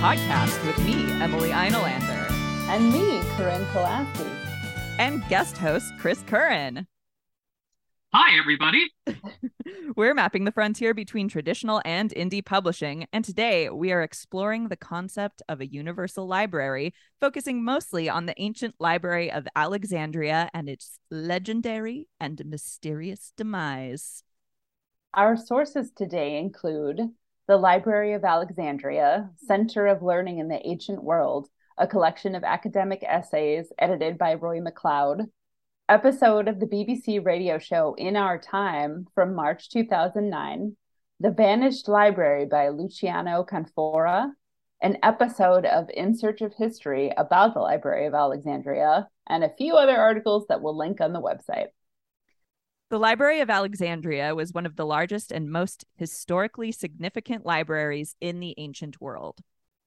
podcast with me, Emily Einolander, And me, Corinne Kolaski. and guest host Chris Curran. Hi, everybody. We're mapping the frontier between traditional and indie publishing, and today we are exploring the concept of a universal library, focusing mostly on the ancient library of Alexandria and its legendary and mysterious demise. Our sources today include the Library of Alexandria, Center of Learning in the Ancient World, a collection of academic essays edited by Roy MacLeod, episode of the BBC radio show In Our Time from March 2009, The Vanished Library by Luciano Canfora, an episode of In Search of History about the Library of Alexandria, and a few other articles that we'll link on the website. The Library of Alexandria was one of the largest and most historically significant libraries in the ancient world.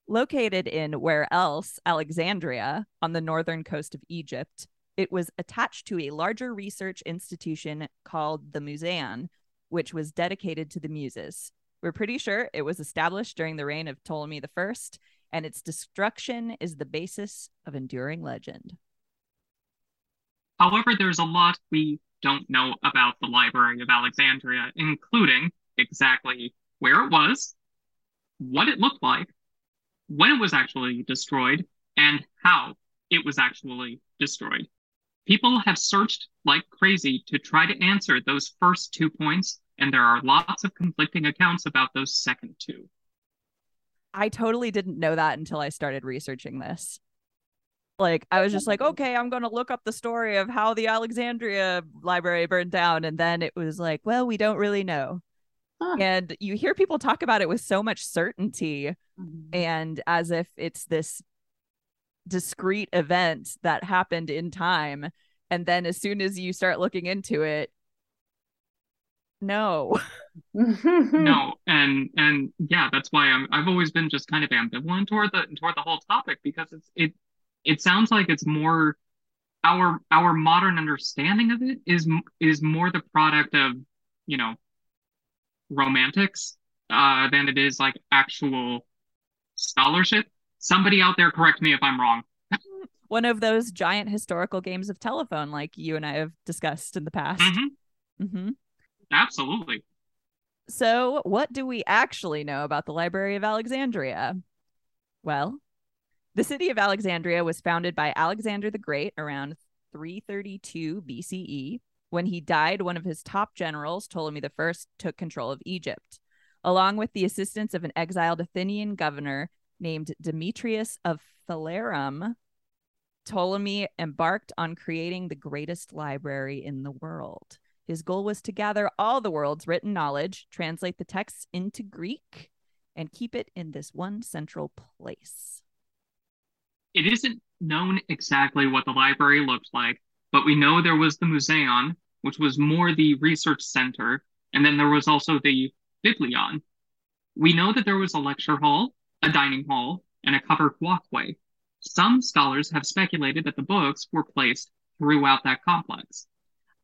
Located in where else, Alexandria, on the northern coast of Egypt, it was attached to a larger research institution called the Museum, which was dedicated to the Muses. We're pretty sure it was established during the reign of Ptolemy I, and its destruction is the basis of enduring legend. However, there's a lot we don't know about the Library of Alexandria, including exactly where it was, what it looked like, when it was actually destroyed, and how it was actually destroyed. People have searched like crazy to try to answer those first two points, and there are lots of conflicting accounts about those second two. I totally didn't know that until I started researching this. Like I was just like, okay, I'm going to look up the story of how the Alexandria library burned down and then it was like, well, we don't really know. Huh. And you hear people talk about it with so much certainty mm-hmm. and as if it's this discrete event that happened in time and then as soon as you start looking into it no. no and and yeah that's why I'm, i've always been just kind of ambivalent toward the toward the whole topic because it's it it sounds like it's more our our modern understanding of it is is more the product of you know romantics uh than it is like actual scholarship somebody out there correct me if i'm wrong One of those giant historical games of telephone like you and I have discussed in the past. Mhm. hmm absolutely So, what do we actually know about the Library of Alexandria? Well, the city of Alexandria was founded by Alexander the Great around 332 BCE. When he died, one of his top generals, Ptolemy I, took control of Egypt. Along with the assistance of an exiled Athenian governor named Demetrius of Phalerum, Ptolemy embarked on creating the greatest library in the world. His goal was to gather all the world's written knowledge, translate the texts into Greek, and keep it in this one central place. It isn't known exactly what the library looked like but we know there was the museum which was more the research center and then there was also the biblion we know that there was a lecture hall a dining hall and a covered walkway some scholars have speculated that the books were placed throughout that complex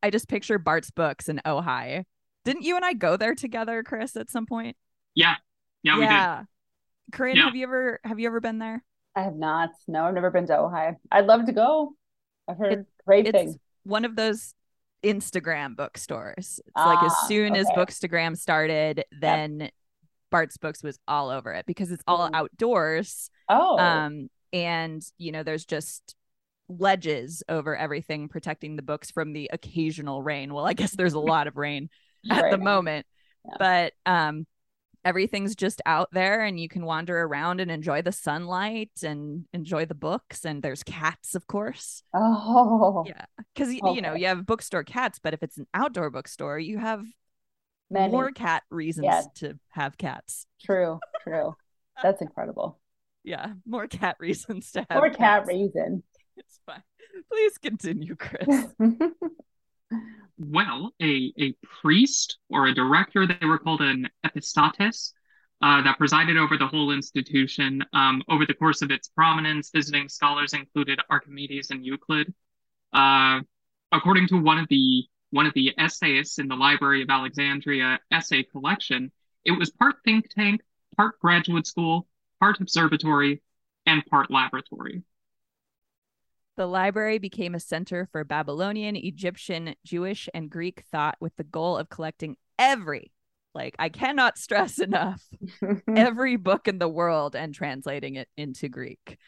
I just picture Bart's books in Ojai. Didn't you and I go there together, Chris, at some point? yeah yeah, we did Corinne, Yeah. have you ever have you ever been there? I have not. No, I've never been to Ojai. I'd love to go. I've heard great It's things. one of those Instagram bookstores. It's like as Ah, soon as. Bookstagram started, then Bart's books was all over it because it's all Mhm. outdoors. Oh, Um, and you know, there's just ledges over everything protecting the books from the occasional rain. Well, I guess there's a lot of rain at right the moment, Yeah. but um, everything's just out there, and you can wander around and enjoy the sunlight and enjoy the books. And there's cats, of course. Oh, Yeah, because you know you have bookstore cats, but if it's an outdoor bookstore, you have many. more cat reasons Yes. to have cats. True, true. That's incredible. Yeah, more cat reasons to have More cat cats. reason. It's fine. Please continue, Chris. Well, a, a priest or a director, they were called an epistates, uh, that presided over the whole institution. Um, over the course of its prominence, visiting scholars included Archimedes and Euclid. Uh, according to one of the one of the essayists in the Library of Alexandria essay collection, it was part think tank, part graduate school, part observatory, and part laboratory. The library became a center for Babylonian, Egyptian, Jewish, and Greek thought with the goal of collecting every, like, I cannot stress enough, every book in the world and translating it into Greek.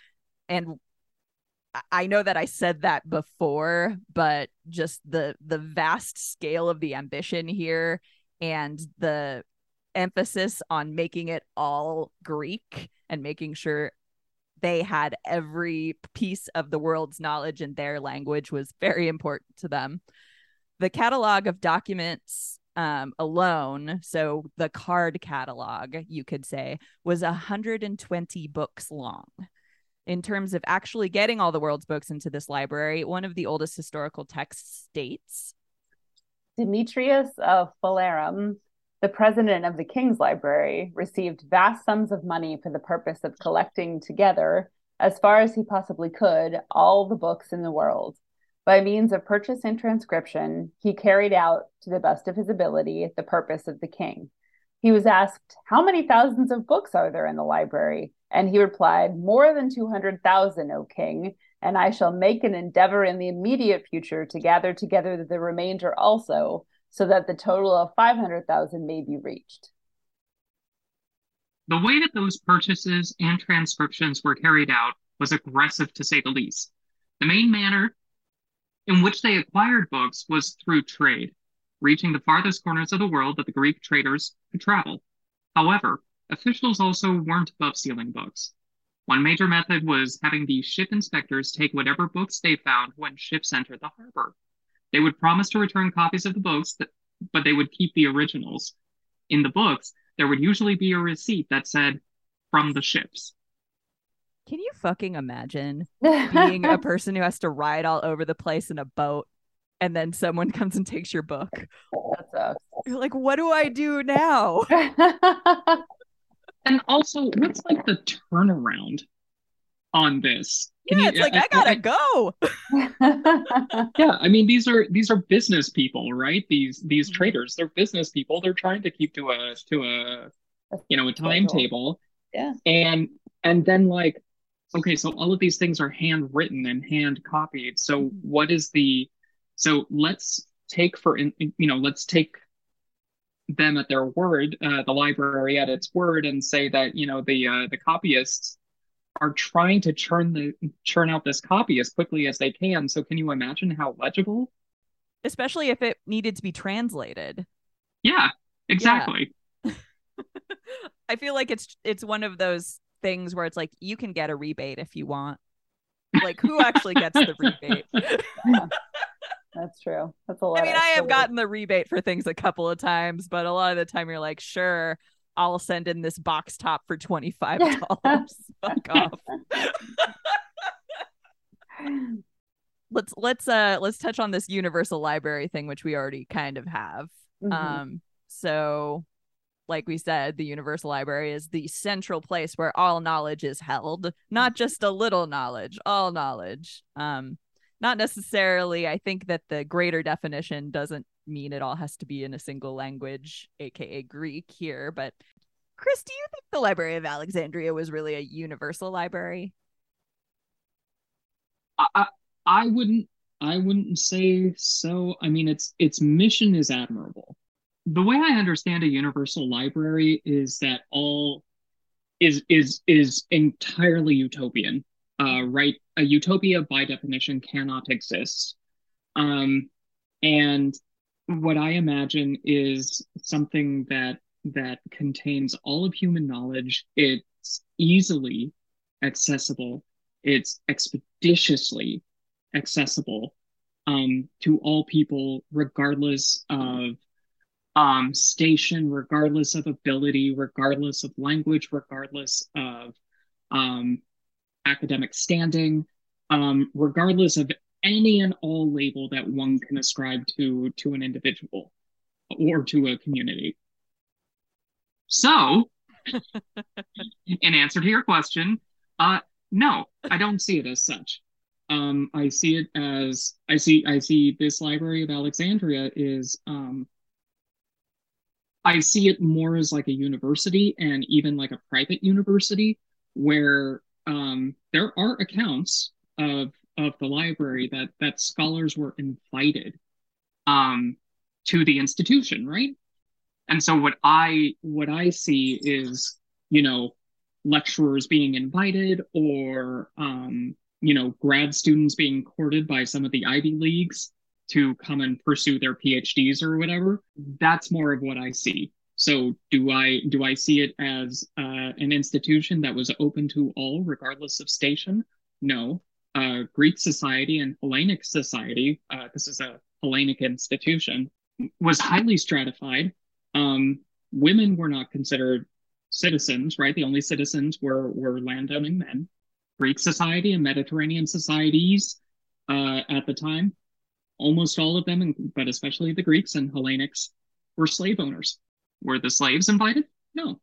And I know that I said that before, but just the the vast scale of the ambition here and the emphasis on making it all Greek and making sure they had every piece of the world's knowledge in their language was very important to them. The catalog of documents um, alone, so the card catalog, you could say, was 120 books long. In terms of actually getting all the world's books into this library, one of the oldest historical texts states Demetrius of Phalerum the president of the King's Library received vast sums of money for the purpose of collecting together, as far as he possibly could, all the books in the world. By means of purchase and transcription, he carried out, to the best of his ability, the purpose of the king. He was asked, How many thousands of books are there in the library? And he replied, More than 200,000, O king, and I shall make an endeavor in the immediate future to gather together the remainder also, so that the total of 500,000 may be reached. The way that those purchases and transcriptions were carried out was aggressive to say the least. The main manner in which they acquired books was through trade, reaching the farthest corners of the world that the Greek traders could travel. However, officials also weren't above stealing books. One major method was having the ship inspectors take whatever books they found when ships entered the harbor. They would promise to return copies of the books, that, but they would keep the originals. In the books, there would usually be a receipt that said, from the ships. Can you fucking imagine being a person who has to ride all over the place in a boat and then someone comes and takes your book? That sucks. You're like, what do I do now? and also, what's like the turnaround on this? Can yeah, you, it's like I, I gotta I, go. yeah, I mean these are these are business people, right? These these mm-hmm. traders, they're business people. They're trying to keep to a to a you know a timetable. Yeah. And and then like, okay, so all of these things are handwritten and hand copied. So mm-hmm. what is the so let's take for you know let's take them at their word, uh, the library at its word, and say that you know the uh, the copyists are trying to churn the churn out this copy as quickly as they can. So can you imagine how legible? Especially if it needed to be translated. Yeah, exactly. Yeah. I feel like it's it's one of those things where it's like you can get a rebate if you want. Like who actually gets the rebate? yeah, that's true. That's a lot. I mean, I have gotten the rebate for things a couple of times, but a lot of the time you're like, sure, I'll send in this box top for $25. Fuck off. let's let's uh let's touch on this universal library thing which we already kind of have. Mm-hmm. Um so like we said, the Universal Library is the central place where all knowledge is held, not just a little knowledge, all knowledge. Um, not necessarily, I think that the greater definition doesn't mean it all has to be in a single language, aka Greek here. But Chris, do you think the Library of Alexandria was really a universal library? I I wouldn't I wouldn't say so. I mean, its its mission is admirable. The way I understand a universal library is that all is is is entirely utopian. Uh, right? A utopia by definition cannot exist. Um, and what I imagine is something that that contains all of human knowledge. It's easily accessible. It's expeditiously accessible um, to all people, regardless of um, station, regardless of ability, regardless of language, regardless of um, academic standing, um, regardless of any and all label that one can ascribe to to an individual or to a community. So, in answer to your question, uh, no, I don't see it as such. Um, I see it as I see I see this Library of Alexandria is um, I see it more as like a university and even like a private university where um, there are accounts of of the library that that scholars were invited um, to the institution, right? And so what I what I see is, you know, lecturers being invited or um, you know, grad students being courted by some of the Ivy Leagues to come and pursue their PhDs or whatever. That's more of what I see. So do I do I see it as uh, an institution that was open to all, regardless of station? No. Uh, Greek society and Hellenic society, uh, this is a Hellenic institution, was highly stratified. Um, women were not considered citizens, right? The only citizens were were landowning men. Greek society and Mediterranean societies uh, at the time, almost all of them, but especially the Greeks and Hellenics, were slave owners. Were the slaves invited? No.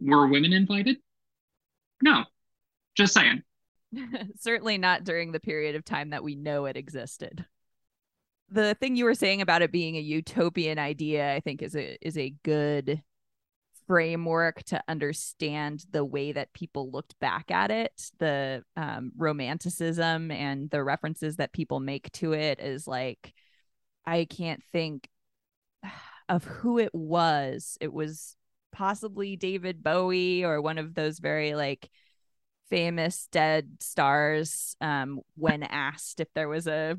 Were women invited? No. Just saying. Certainly not during the period of time that we know it existed. The thing you were saying about it being a utopian idea, I think, is a is a good framework to understand the way that people looked back at it the um, romanticism and the references that people make to it is like i can't think of who it was. It was possibly David Bowie or one of those very like famous dead stars um, when asked if there was a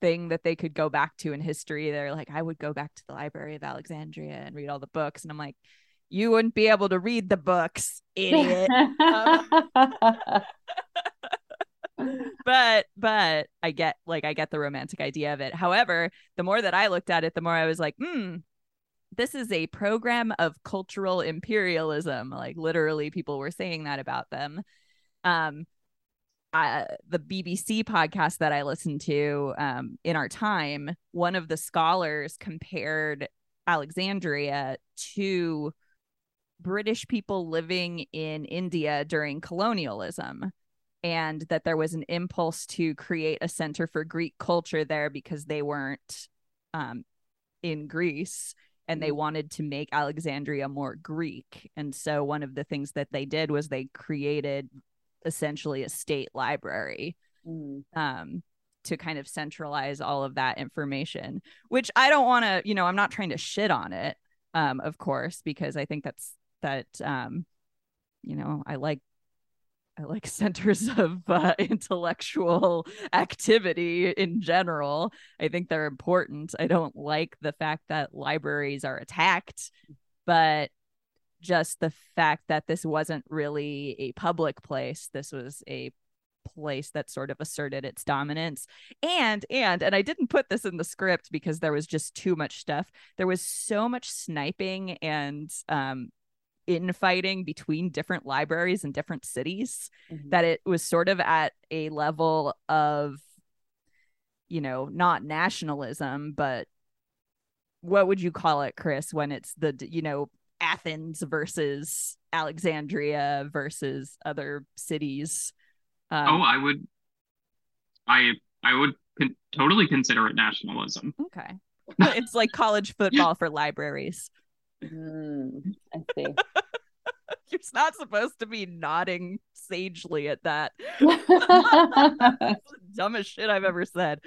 thing that they could go back to in history they're like i would go back to the library of alexandria and read all the books and i'm like you wouldn't be able to read the books idiot um, but but I get like I get the romantic idea of it. However, the more that I looked at it, the more I was like, hmm, this is a program of cultural imperialism. Like literally, people were saying that about them. Um, I, the BBC podcast that I listened to um, in our time, one of the scholars compared Alexandria to British people living in India during colonialism and that there was an impulse to create a center for Greek culture there because they weren't um, in Greece and they mm. wanted to make Alexandria more Greek. And so one of the things that they did was they created essentially a state library mm. um, to kind of centralize all of that information, which I don't want to, you know, I'm not trying to shit on it, um, of course, because I think that's that, um, you know, I like like centers of uh, intellectual activity in general. I think they're important. I don't like the fact that libraries are attacked, but just the fact that this wasn't really a public place. This was a place that sort of asserted its dominance and and and i didn't put this in the script because there was just too much stuff there was so much sniping and um infighting between different libraries in different cities mm-hmm. that it was sort of at a level of you know not nationalism but what would you call it chris when it's the you know athens versus alexandria versus other cities? Um, oh i would i i would con- totally consider it nationalism. Okay. It's like college football for libraries Mm, I see. You're not supposed to be nodding sagely at that. dumbest shit I've ever said.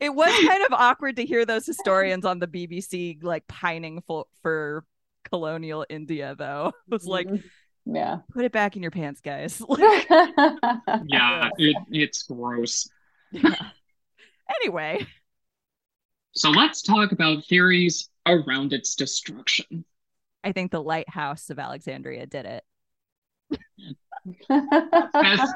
it was kind of awkward to hear those historians on the BBC like pining for, for colonial India, though. It was like, mm-hmm. yeah, put it back in your pants, guys. yeah, it, it's gross. Yeah. Anyway, so let's talk about theories around its destruction. I think the lighthouse of Alexandria did it. best,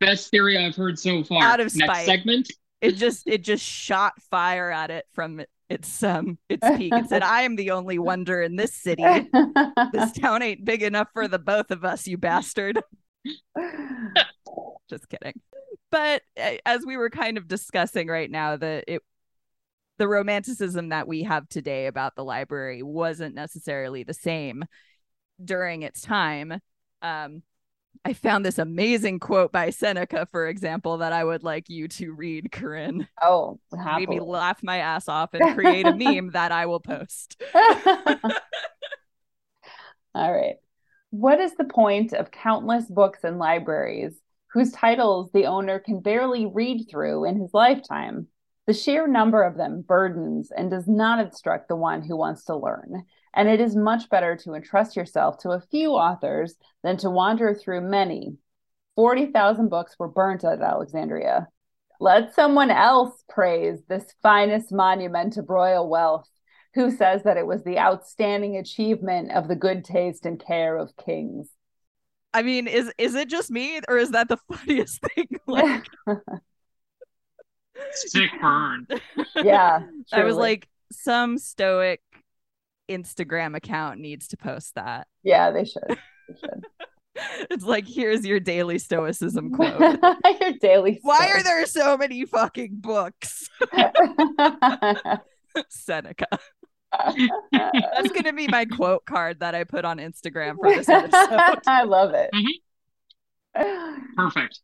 best theory I've heard so far. Out of spite. Segment. It just it just shot fire at it from its um its peak. It said, "I am the only wonder in this city. this town ain't big enough for the both of us, you bastard." just kidding. But eh, as we were kind of discussing right now, that it the romanticism that we have today about the library wasn't necessarily the same during its time. Um, I found this amazing quote by Seneca, for example, that I would like you to read, Corinne. Oh, Made me laugh my ass off and create a meme that I will post. All right. What is the point of countless books and libraries whose titles the owner can barely read through in his lifetime? The sheer number of them burdens and does not instruct the one who wants to learn. And it is much better to entrust yourself to a few authors than to wander through many. 40,000 books were burnt at Alexandria. Let someone else praise this finest monument of royal wealth who says that it was the outstanding achievement of the good taste and care of kings. I mean, is is it just me or is that the funniest thing? Like, Sick burn. yeah. I was like, some stoic Instagram account needs to post that. yeah, they should. They should. It's like, here's your daily stoicism quote. Your daily. Why are there so many fucking books? Seneca. That's gonna be my quote card that I put on Instagram for this episode. I love it. Mm-hmm. Perfect.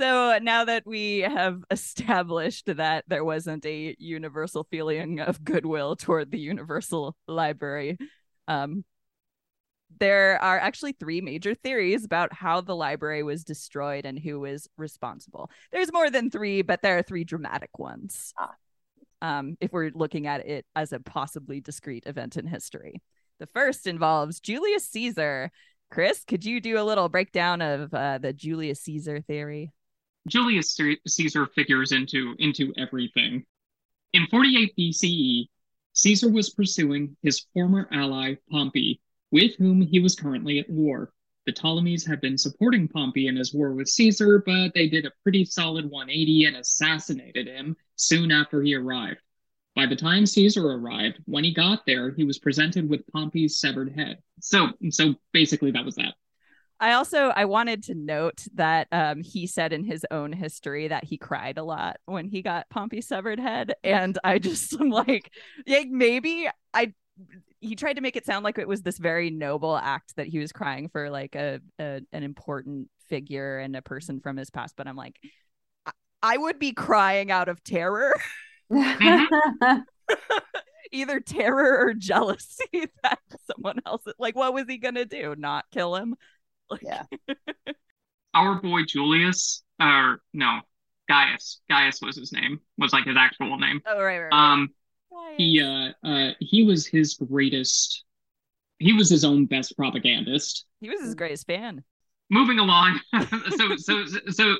So now that we have established that there wasn't a universal feeling of goodwill toward the Universal Library, um, there are actually three major theories about how the library was destroyed and who was responsible. There's more than three, but there are three dramatic ones. Ah. Um, if we're looking at it as a possibly discrete event in history. The first involves Julius Caesar. Chris, could you do a little breakdown of uh, the Julius Caesar theory? Julius Caesar figures into into everything. In 48 BCE, Caesar was pursuing his former ally Pompey, with whom he was currently at war. The Ptolemies had been supporting Pompey in his war with Caesar, but they did a pretty solid 180 and assassinated him soon after he arrived. By the time Caesar arrived, when he got there, he was presented with Pompey's severed head. So, so basically, that was that. I also I wanted to note that um, he said in his own history that he cried a lot when he got Pompey severed head, and I just am like, yeah, maybe I. He tried to make it sound like it was this very noble act that he was crying for, like a, a an important figure and a person from his past. But I'm like, I, I would be crying out of terror, either terror or jealousy that someone else. Like, what was he gonna do? Not kill him? Like, Yeah. our boy Julius, or no, Gaius. Gaius was his name, was like his actual name. Oh right, right. right. Um, Why he uh, uh, he was his greatest. He was his own best propagandist. he was his greatest fan. Moving along, so so so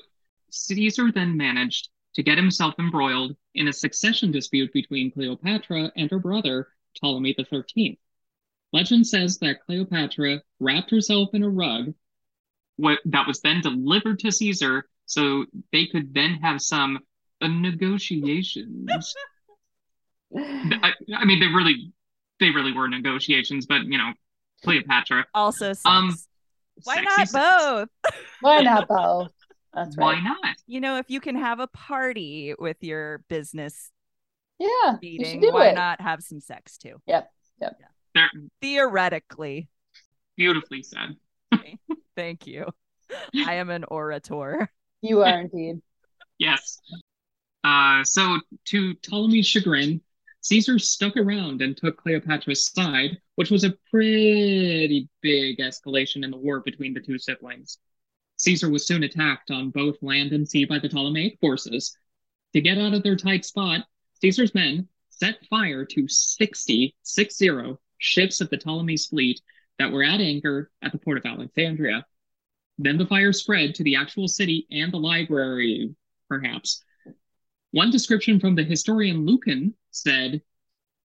Caesar then managed to get himself embroiled in a succession dispute between Cleopatra and her brother Ptolemy the Thirteenth. Legend says that Cleopatra wrapped herself in a rug what that was then delivered to Caesar so they could then have some uh, negotiations. I, I mean, they really, they really were negotiations, but you know, Cleopatra. Also, sex. Um, Why not sex. both? Why not both? That's Why not? You know, if you can have a party with your business Yeah. You meeting, do why it. not have some sex too? Yep. Yep. They're Theoretically. beautifully said. Thank you. I am an orator. You are indeed. Yes. Uh, so to Ptolemy's chagrin, Caesar stuck around and took Cleopatra's side, which was a pretty big escalation in the war between the two siblings. Caesar was soon attacked on both land and sea by the Ptolemaic forces. To get out of their tight spot, Caesar's men set fire to 60, 60 ships of the Ptolemy's fleet that were at anchor at the port of Alexandria. Then the fire spread to the actual city and the library, perhaps. One description from the historian Lucan said,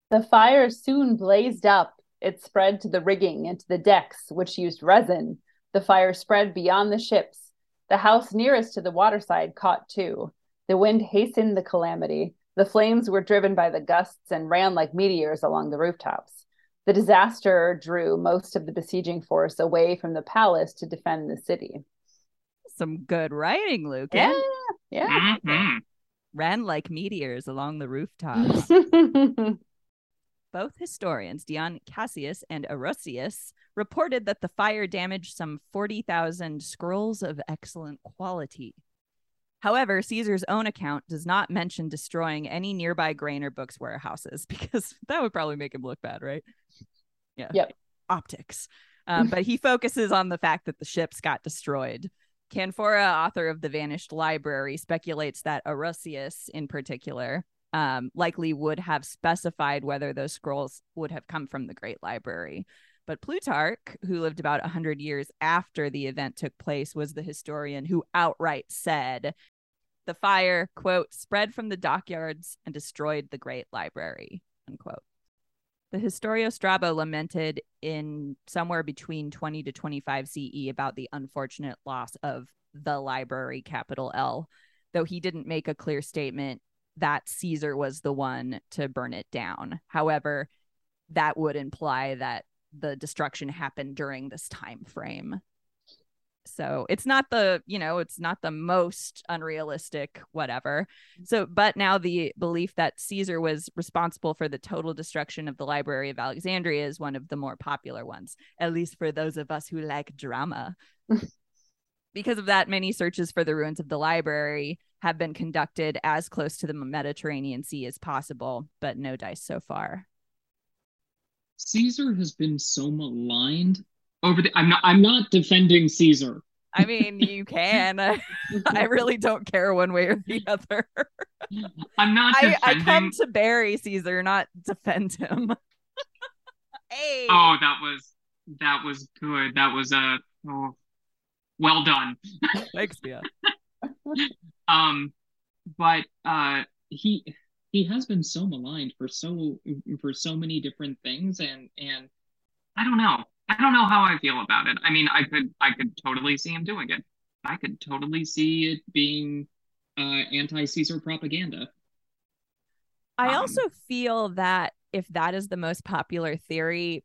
The fire soon blazed up. It spread to the rigging and to the decks, which used resin. The fire spread beyond the ships. The house nearest to the waterside caught too. The wind hastened the calamity. The flames were driven by the gusts and ran like meteors along the rooftops. The disaster drew most of the besieging force away from the palace to defend the city. Some good writing, Luke. Yeah, yeah. Mhm. Ran like meteors along the rooftops. both historians, Dion Cassius and Orosius, reported that the fire damaged some 40,000 scrolls of excellent quality. However, Caesar's own account does not mention destroying any nearby grain or books warehouses because that would probably make him look bad, right? Yeah. Yep. Optics. Um, but he focuses on the fact that the ships got destroyed. canfora author of The Vanished Library, speculates that Orosius, in particular, um, likely would have specified whether those scrolls would have come from the Great Library. But Plutarch, who lived about 100 years after the event took place, was the historian who outright said the fire, quote, spread from the dockyards and destroyed the Great Library, unquote. The Historio Strabo lamented in somewhere between 20 to 25 CE about the unfortunate loss of the library, capital L, though he didn't make a clear statement that Caesar was the one to burn it down. However, that would imply that the destruction happened during this time frame so it's not the you know it's not the most unrealistic whatever. Mm-hmm. So but now the belief that caesar was responsible for the total destruction of the library of alexandria is one of the more popular ones at least for those of us who like drama. Because of that many searches for the ruins of the library have been conducted as close to the mediterranean sea as possible but no dice so far. Caesar has been so maligned over the I'm not I'm not defending Caesar. I mean, you can. I really don't care one way or the other. I'm not I, I come to bury Caesar, not defend him. hey. Oh, that was that was good. That was a uh, oh, well done. Thanks, Mia. um, but uh, he he has been so maligned for so for so many different things, and and I don't know. I don't know how I feel about it. I mean, I could I could totally see him doing it. I could totally see it being uh, anti-Caesar propaganda. I um, also feel that if that is the most popular theory,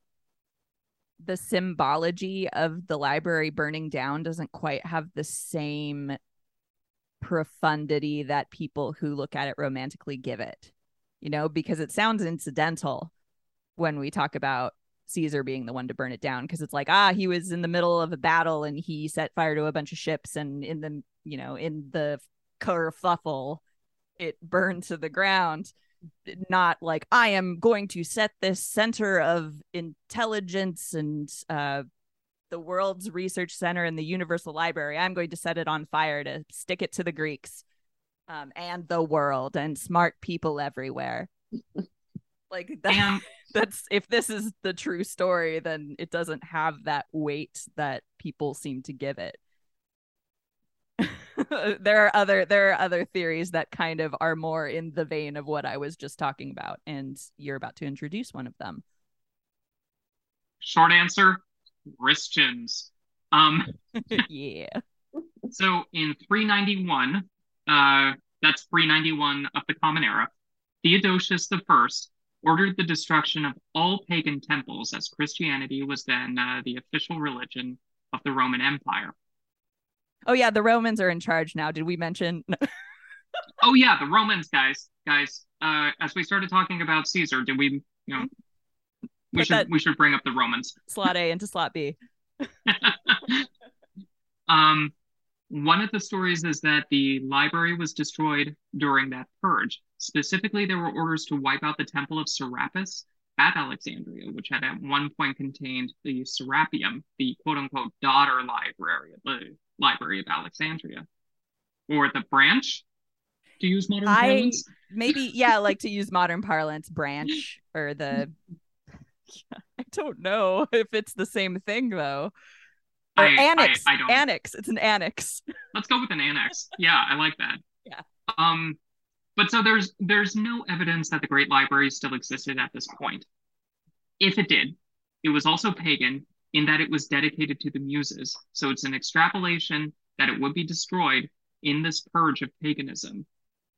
the symbology of the library burning down doesn't quite have the same profundity that people who look at it romantically give it. You know, because it sounds incidental when we talk about Caesar being the one to burn it down because it's like ah he was in the middle of a battle and he set fire to a bunch of ships and in the you know in the kerfuffle it burned to the ground. Not like I am going to set this center of intelligence and uh the world's research center and the universal library. I'm going to set it on fire to stick it to the greeks um, and the world and smart people everywhere like that, that's if this is the true story, then it doesn't have that weight that people seem to give it. there are other there are other theories that kind of are more in the vein of what I was just talking about, and you're about to introduce one of them. Short answer: Christians. Um, yeah. So in 391, uh, that's 391 of the Common Era, Theodosius the First ordered the destruction of all pagan temples, as Christianity was then uh, the official religion of the Roman Empire. Oh yeah, the Romans are in charge now. Did we mention? oh yeah, the Romans, guys, guys. Uh, as we started talking about Caesar, did we, you know, we Put should we should bring up the Romans. Slot A into slot B. um, one of the stories is that the library was destroyed during that purge. Specifically, there were orders to wipe out the Temple of Serapis at Alexandria, which had at one point contained the Serapeum, the quote unquote daughter library of the Library of Alexandria. Or the branch, to use modern I, parlance. Maybe, yeah, like to use modern parlance, branch or the. I don't know if it's the same thing though. I, annex. I, I annex. It's an annex. Let's go with an annex. Yeah, I like that. Yeah. Um, but so there's there's no evidence that the Great Library still existed at this point. If it did, it was also pagan in that it was dedicated to the Muses. So it's an extrapolation that it would be destroyed in this purge of paganism.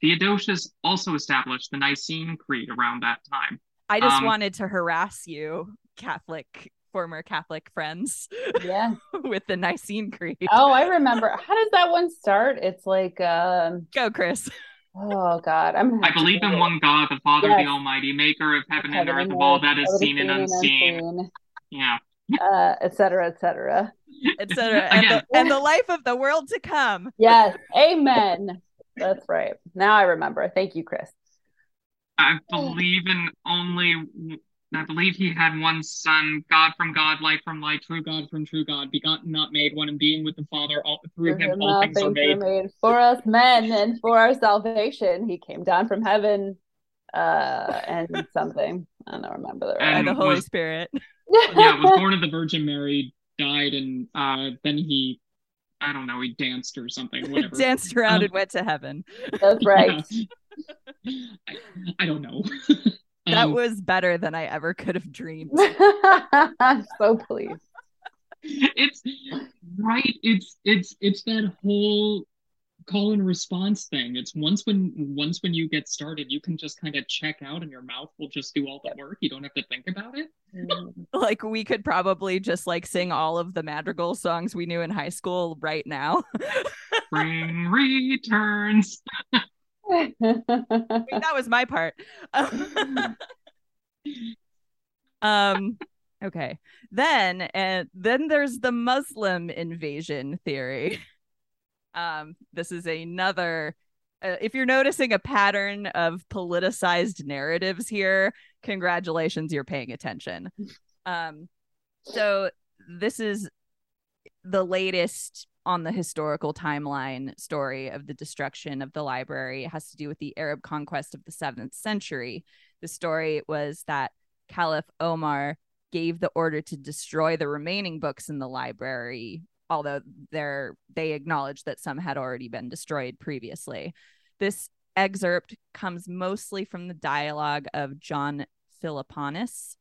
Theodosius also established the Nicene Creed around that time. I just um, wanted to harass you, Catholic former Catholic friends. Yeah. with the Nicene Creed. Oh, I remember. How does that one start? It's like um Go, Chris. Oh God, I'm. I believe in it. one God, the Father, Yes. the Almighty, maker of heaven and Heaven earth, and of all that is all seen and unseen. unseen, Yeah. uh, et cetera, et cetera. etc. And the, and the life of the world to come. Yes, amen. That's right. Now I remember. Thank you, Chris. I believe in only, I believe he had one son, God from God, light from light, true God from true God, begotten, not made, one in being with the Father, all, through him him all all things are made. made for us men and for our salvation. He came down from heaven, uh, and something. I don't remember the right. And the Holy was- Spirit. Yeah, was born of the Virgin Mary, died, and uh, then he, I don't know, he danced or something, whatever. Danced around Um, and went to heaven. That's right. Yeah. I, I don't know. That Um, was better than I ever could have dreamed. I'm so pleased. it's right it's it's it's that whole call and response thing. It's once when once when you get started you can just kind of check out and your mouth will just do all the work. You don't have to think about it. Like we could probably just like sing all of the madrigal songs we knew in high school right now. spring returns Mean, that was my part. um okay. Then and then there's the Muslim invasion theory. Um this is another uh, if you're noticing a pattern of politicized narratives here, congratulations, you're paying attention. Um so this is the latest on the historical timeline story of the destruction of the library. It has to do with the Arab conquest of the seventh century. The story was that Caliph Omar gave the order to destroy the remaining books in the library, although they acknowledged that some had already been destroyed previously. This excerpt comes mostly from the dialogue of John Philoponus,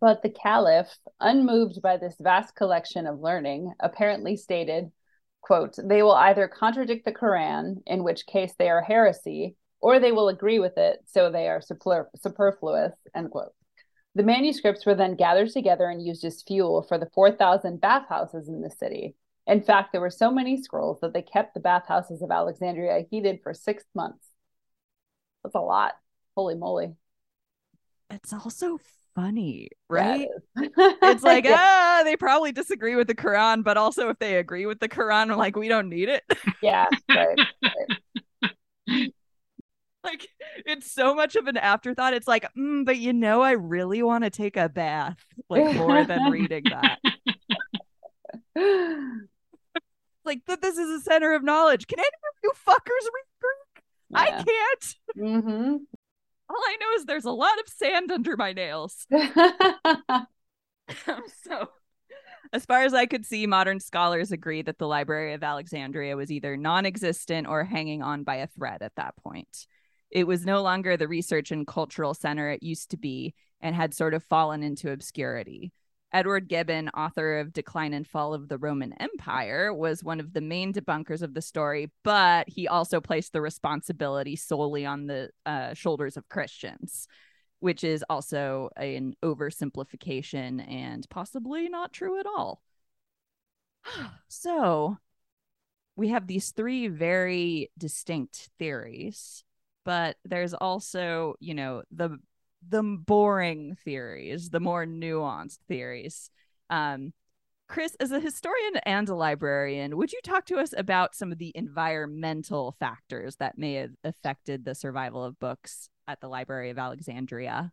But the caliph, unmoved by this vast collection of learning, apparently stated, quote, they will either contradict the Quran, in which case they are heresy, or they will agree with it, so they are super- superfluous, end quote. The manuscripts were then gathered together and used as fuel for the 4,000 bathhouses in the city. In fact, there were so many scrolls that they kept the bathhouses of Alexandria heated for six months. That's a lot. Holy moly. it's also funny, right? is. it's like Yeah. ah they probably disagree with the quran but also if they agree with the quran like we don't need it yeah, right. like it's so much of an afterthought it's like mm, but you know i really want to take a bath like more than reading that like that this is a center of knowledge can any of you fuckers read greek i can't hmm all i know is there's a lot of sand under my nails um, so as far as I could see, modern scholars agree that the Library of Alexandria was either non existent or hanging on by a thread at that point. It was no longer the research and cultural center it used to be and had sort of fallen into obscurity. Edward Gibbon, author of Decline and Fall of the Roman Empire, was one of the main debunkers of the story, but he also placed the responsibility solely on the uh, shoulders of Christians which is also an oversimplification and possibly not true at all. So we have these three very distinct theories, but there's also, you know, the the boring theories, the more nuanced theories. Um, Chris, as a historian and a librarian, would you talk to us about some of the environmental factors that may have affected the survival of books at the Library of Alexandria?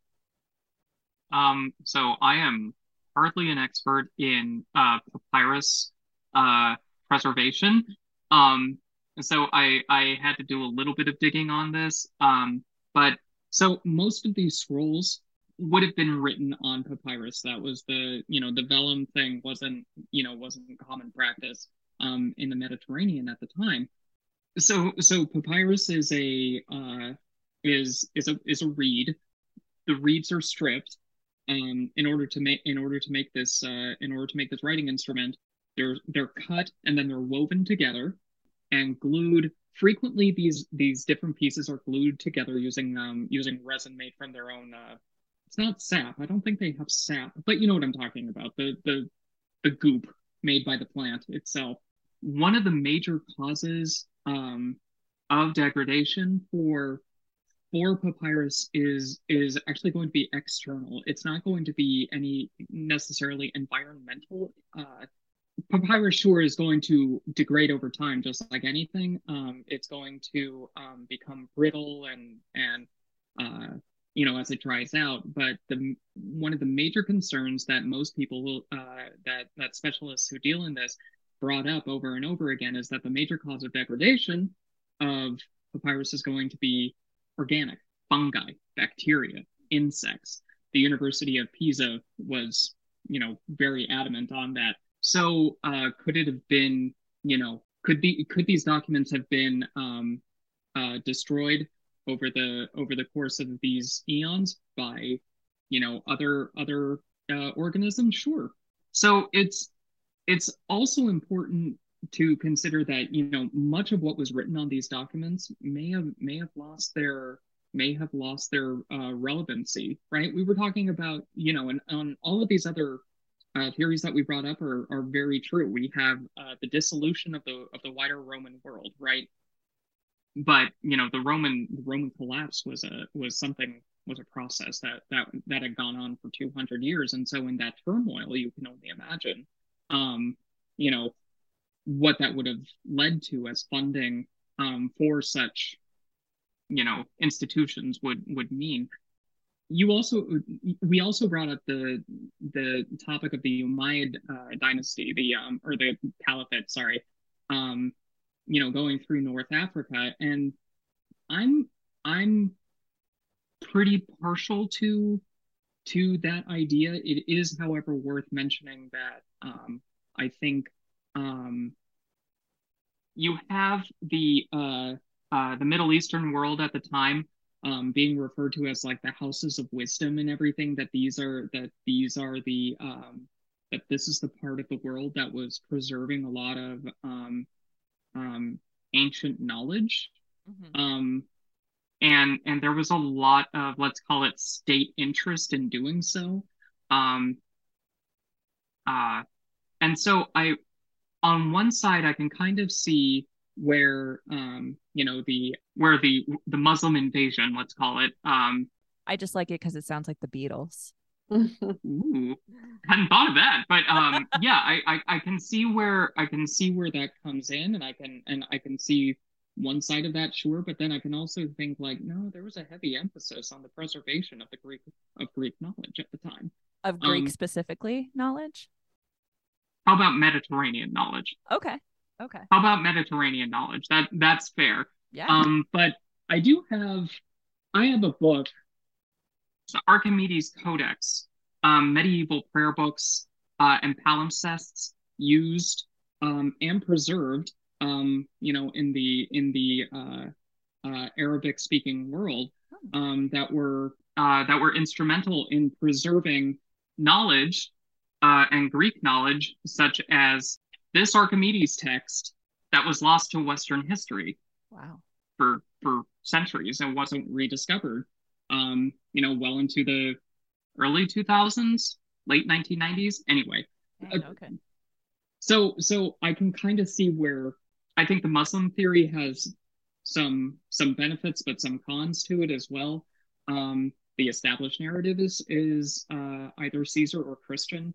Um, so I am hardly an expert in uh, papyrus uh, preservation. Um, so I I had to do a little bit of digging on this. Um, but so most of these scrolls would have been written on papyrus. That was the you know the vellum thing wasn't you know wasn't common practice um, in the Mediterranean at the time. So so papyrus is a uh, is is a is a reed. The reeds are stripped um, in order to make in order to make this uh, in order to make this writing instrument. They're they're cut and then they're woven together and glued. Frequently, these these different pieces are glued together using um, using resin made from their own. Uh, it's not sap. I don't think they have sap, but you know what I'm talking about. The the the goop made by the plant itself. One of the major causes um, of degradation for for papyrus is is actually going to be external. It's not going to be any necessarily environmental. Uh, papyrus sure is going to degrade over time, just like anything. Um, it's going to um, become brittle and and uh, you know as it dries out. But the one of the major concerns that most people uh, that that specialists who deal in this brought up over and over again is that the major cause of degradation of papyrus is going to be organic, fungi, bacteria, insects. The University of Pisa was, you know, very adamant on that. So uh, could it have been, you know, could the could these documents have been um, uh, destroyed over the over the course of these eons by, you know, other other uh, organisms? Sure. So it's it's also important to consider that you know much of what was written on these documents may have may have lost their may have lost their uh, relevancy right we were talking about you know and on all of these other uh, theories that we brought up are, are very true. We have uh, the dissolution of the of the wider roman world right? But you know the roman the roman collapse was a was something was a process that that that had gone on for 200 years. And so in that turmoil you can only imagine um you know what that would have led to as funding um, for such you know institutions would would mean you also we also brought up the the topic of the Umayyad uh, dynasty the um or the caliphate sorry. Um you know going through North Africa and I'm I'm pretty partial to to that idea. It is however worth mentioning that um I think um, you have the uh, uh, the Middle Eastern world at the time um, being referred to as like the houses of wisdom and everything. That these are that these are the um, that this is the part of the world that was preserving a lot of um, um, ancient knowledge. Mm-hmm. Um, and and there was a lot of let's call it state interest in doing so. Um, uh, and so I on one side I can kind of see where um you know the where the the Muslim invasion let's call it um I just like it because it sounds like the Beatles. Ooh, hadn't thought of that, but um, yeah, I, I I can see where I can see where that comes in, and I can and I can see one side of that, sure, but then I can also think like, no, there was a heavy emphasis on the preservation of the Greek of Greek knowledge at the time. Of Greek um, specifically knowledge. How about Mediterranean knowledge? Okay. Okay. How about Mediterranean knowledge? That that's fair. Yeah. Um, but I do have I have a book, the Archimedes Codex, um, medieval prayer books uh, and palimpsests used um, and preserved, um, you know, in the in the uh, uh, Arabic speaking world oh. um, that were uh, that were instrumental in preserving knowledge uh, and Greek knowledge, such as this Archimedes text that was lost to Western history. Wow. For for centuries and wasn't rediscovered. Um, you know, well into the early 2000s, late 1990s. Anyway. okay. So so I can kind of see where I think the Muslim theory has some some benefits, but some cons to it as well. Um, the established narrative is is uh, either Caesar or Christian.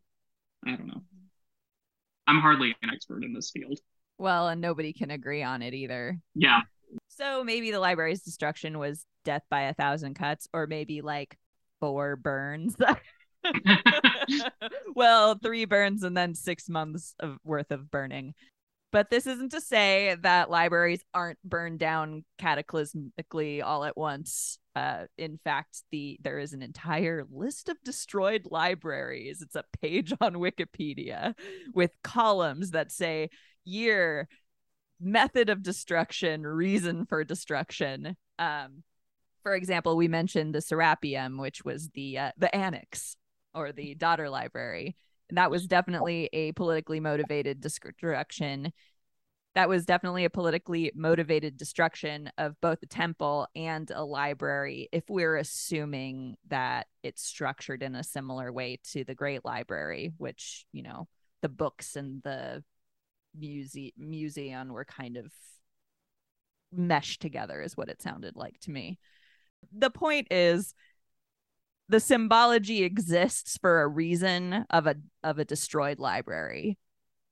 I don't know. I'm hardly an expert in this field. Well, and nobody can agree on it either. Yeah. So maybe the library's destruction was death by a thousand cuts, or maybe like four burns. well, three burns and then six months of worth of burning. But this isn't to say that libraries aren't burned down cataclysmically all at once. Uh, in fact, the there is an entire list of destroyed libraries. It's a page on Wikipedia with columns that say year, method of destruction, reason for destruction. Um, for example, we mentioned the Serapeum, which was the uh, the annex or the daughter library that was definitely a politically motivated destruction. That was definitely a politically motivated destruction of both a temple and a library if we're assuming that it's structured in a similar way to the great library which you know the books and the muse- museum were kind of meshed together is what it sounded like to me. The point is the symbology exists for a reason of a of a destroyed library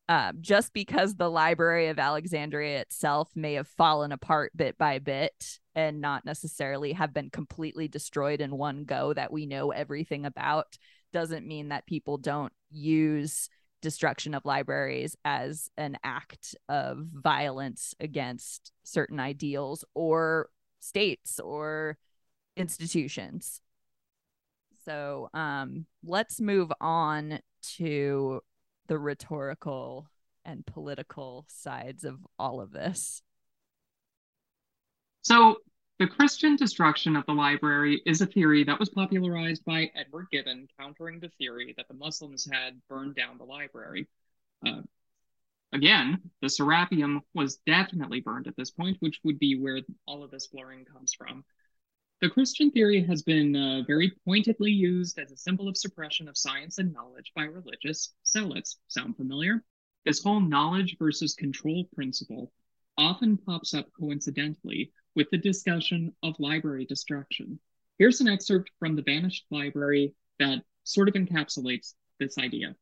um, just because the library of alexandria itself may have fallen apart bit by bit and not necessarily have been completely destroyed in one go that we know everything about doesn't mean that people don't use destruction of libraries as an act of violence against certain ideals or states or institutions. So um, let's move on to the rhetorical and political sides of all of this. So, the Christian destruction of the library is a theory that was popularized by Edward Gibbon, countering the theory that the Muslims had burned down the library. Uh, again, the Serapeum was definitely burned at this point, which would be where all of this blurring comes from. The Christian theory has been uh, very pointedly used as a symbol of suppression of science and knowledge by religious zealots. Sound familiar? This whole knowledge versus control principle often pops up coincidentally with the discussion of library destruction. Here's an excerpt from The Vanished Library that sort of encapsulates this idea.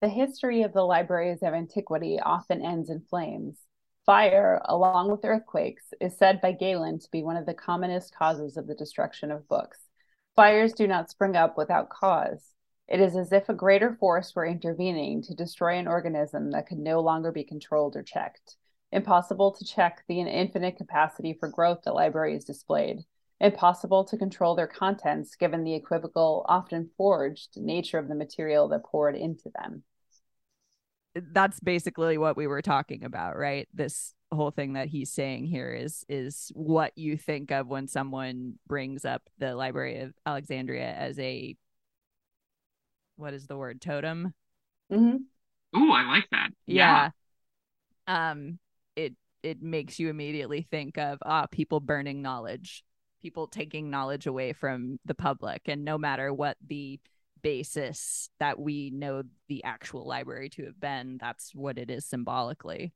The history of the libraries of antiquity often ends in flames. Fire, along with earthquakes, is said by Galen to be one of the commonest causes of the destruction of books. Fires do not spring up without cause. It is as if a greater force were intervening to destroy an organism that could no longer be controlled or checked. Impossible to check the infinite capacity for growth that libraries displayed. Impossible to control their contents given the equivocal, often forged nature of the material that poured into them that's basically what we were talking about, right? This whole thing that he's saying here is is what you think of when someone brings up the Library of Alexandria as a what is the word totem? Mm-hmm. Ooh, I like that. Yeah. yeah. Um, it it makes you immediately think of ah people burning knowledge, people taking knowledge away from the public, and no matter what the basis that we know the actual library to have been. That's what it is symbolically.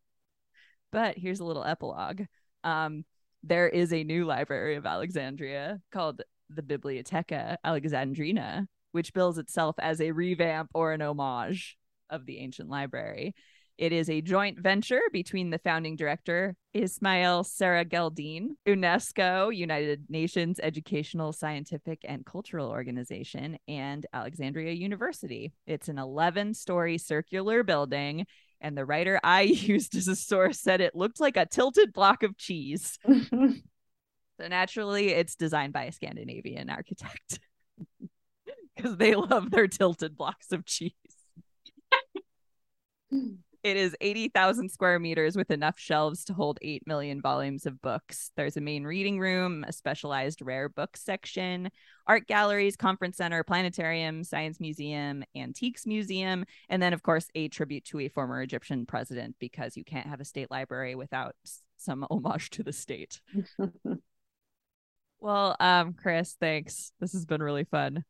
But here's a little epilogue. Um, there is a new library of Alexandria called the Bibliotheca Alexandrina, which bills itself as a revamp or an homage of the ancient library. It is a joint venture between the founding director, Ismail Serageldin, UNESCO, United Nations Educational, Scientific, and Cultural Organization, and Alexandria University. It's an 11 story circular building. And the writer I used as a source said it looked like a tilted block of cheese. so naturally, it's designed by a Scandinavian architect because they love their tilted blocks of cheese. It is 80,000 square meters with enough shelves to hold 8 million volumes of books. There's a main reading room, a specialized rare books section, art galleries, conference center, planetarium, science museum, antiques museum, and then, of course, a tribute to a former Egyptian president because you can't have a state library without some homage to the state. well, um, Chris, thanks. This has been really fun.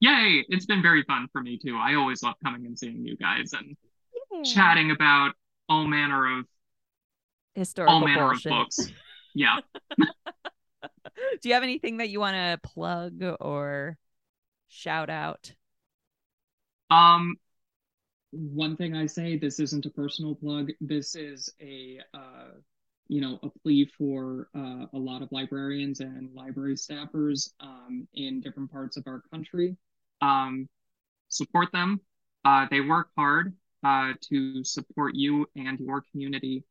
Yay! It's been very fun for me too. I always love coming and seeing you guys and chatting about all manner of historical all manner bullshit. of books. Yeah. Do you have anything that you want to plug or shout out? Um, one thing I say, this isn't a personal plug. This is a, uh, you know, a plea for uh, a lot of librarians and library staffers um, in different parts of our country. Um, support them. Uh, they work hard uh, to support you and your community.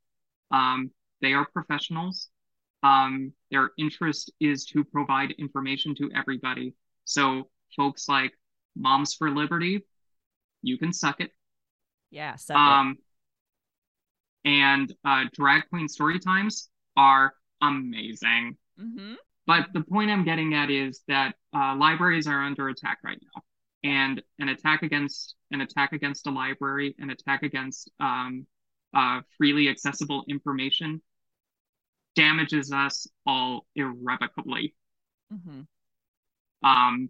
Um, they are professionals. Um, their interest is to provide information to everybody. So folks like Moms for Liberty, you can suck it. Yeah, suck um, it. And uh, Drag Queen Story Times are amazing. Mm-hmm. But the point I'm getting at is that uh, libraries are under attack right now and an attack against an attack against a library, an attack against um, uh, freely accessible information damages us all irrevocably. Mm-hmm. Um,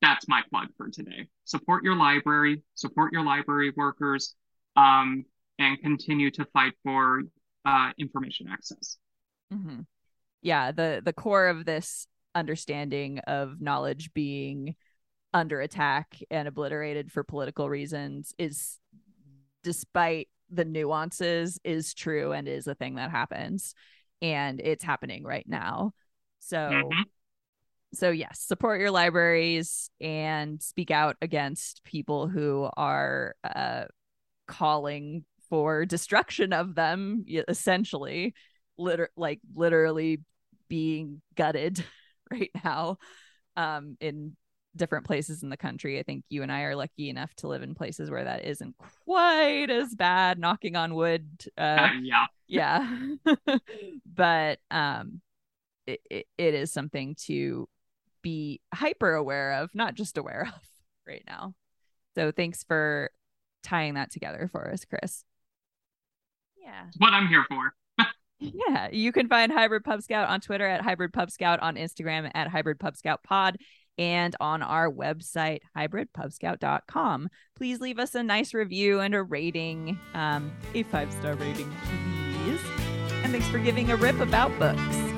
that's my plug for today. Support your library, support your library workers, um, and continue to fight for uh, information access. Mm-hmm. Yeah, the the core of this understanding of knowledge being under attack and obliterated for political reasons is despite the nuances is true and is a thing that happens and it's happening right now so mm-hmm. so yes support your libraries and speak out against people who are uh, calling for destruction of them essentially liter- like literally being gutted right now um in different places in the country. I think you and I are lucky enough to live in places where that isn't quite as bad, knocking on wood. Uh, yeah. Yeah. but um, it, it, it is something to be hyper aware of, not just aware of right now. So thanks for tying that together for us, Chris. Yeah. what I'm here for. yeah. You can find Hybrid Pub Scout on Twitter at Hybrid Pub Scout, on Instagram at Hybrid Pub Scout Pod and on our website, hybridpubscout.com. Please leave us a nice review and a rating, um, a five star rating, please. And thanks for giving a rip about books.